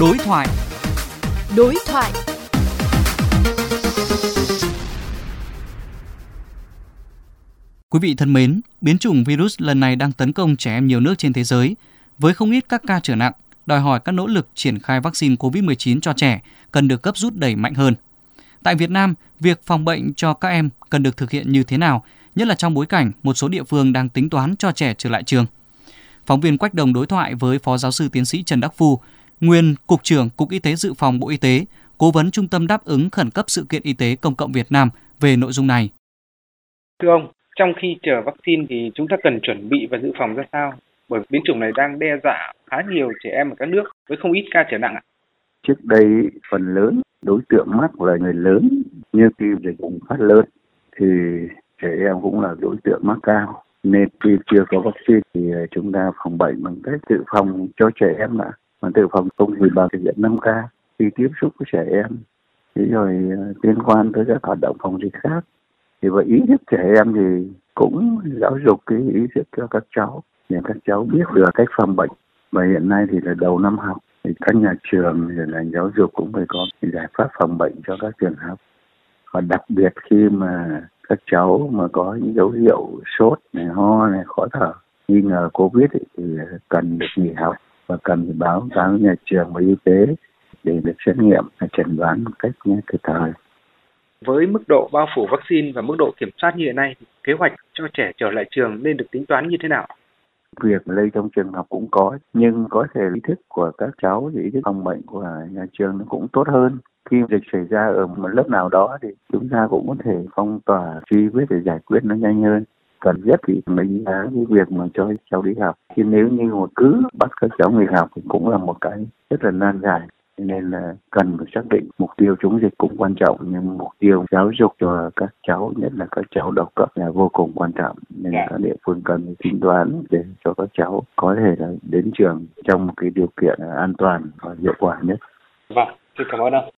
Đối thoại. Đối thoại. Quý vị thân mến, biến chủng virus lần này đang tấn công trẻ em nhiều nước trên thế giới với không ít các ca trở nặng, đòi hỏi các nỗ lực triển khai vaccine COVID-19 cho trẻ cần được cấp rút đẩy mạnh hơn. Tại Việt Nam, việc phòng bệnh cho các em cần được thực hiện như thế nào, nhất là trong bối cảnh một số địa phương đang tính toán cho trẻ trở lại trường. Phóng viên Quách Đồng đối thoại với Phó Giáo sư Tiến sĩ Trần Đắc Phu, nguyên Cục trưởng Cục Y tế Dự phòng Bộ Y tế, Cố vấn Trung tâm đáp ứng khẩn cấp sự kiện y tế công cộng Việt Nam về nội dung này. Thưa ông, trong khi chờ vaccine thì chúng ta cần chuẩn bị và dự phòng ra sao? Bởi biến chủng này đang đe dọa khá nhiều trẻ em ở các nước với không ít ca trở nặng ạ. Trước đây phần lớn đối tượng mắc là người lớn như khi dịch bùng phát lớn thì trẻ em cũng là đối tượng mắc cao nên khi chưa có vaccine thì chúng ta phòng bệnh bằng cách tự phòng cho trẻ em đã mà từ phòng công thì bà thực hiện 5 k khi tiếp xúc với trẻ em. Thế rồi ờ, liên quan tới các hoạt động phòng dịch khác. Thì và ý thức trẻ em thì cũng giáo dục cái ý thức cho các cháu để các cháu biết được cách phòng bệnh. Và hiện nay thì là đầu năm học thì các nhà trường rồi là giáo dục cũng phải có giải pháp phòng bệnh cho các trường học. Và đặc biệt khi mà các cháu mà có những dấu hiệu sốt này ho này khó thở nghi ngờ covid ấy, thì cần được nghỉ học và cần báo cáo nhà trường và y tế để được xét nghiệm và chẩn đoán một cách kịp thời với mức độ bao phủ vaccine và mức độ kiểm soát như hiện nay, kế hoạch cho trẻ trở lại trường nên được tính toán như thế nào? Việc lây trong trường học cũng có, nhưng có thể ý thức của các cháu ý thức phòng bệnh của nhà trường nó cũng tốt hơn. Khi dịch xảy ra ở một lớp nào đó thì chúng ta cũng có thể phong tỏa, truy vết để giải quyết nó nhanh hơn cần thiết thì đánh giá cái việc mà cho cháu đi học. Chứ nếu như mà cứ bắt các cháu nghỉ học thì cũng là một cái rất là nan giải nên là cần phải xác định mục tiêu chống dịch cũng quan trọng nhưng mục tiêu giáo dục cho các cháu nhất là các cháu đầu cấp là vô cùng quan trọng nên yeah. Dạ. các địa phương cần tính toán để cho các cháu có thể là đến trường trong một cái điều kiện an toàn và hiệu quả nhất. Vâng, xin cảm ơn ông.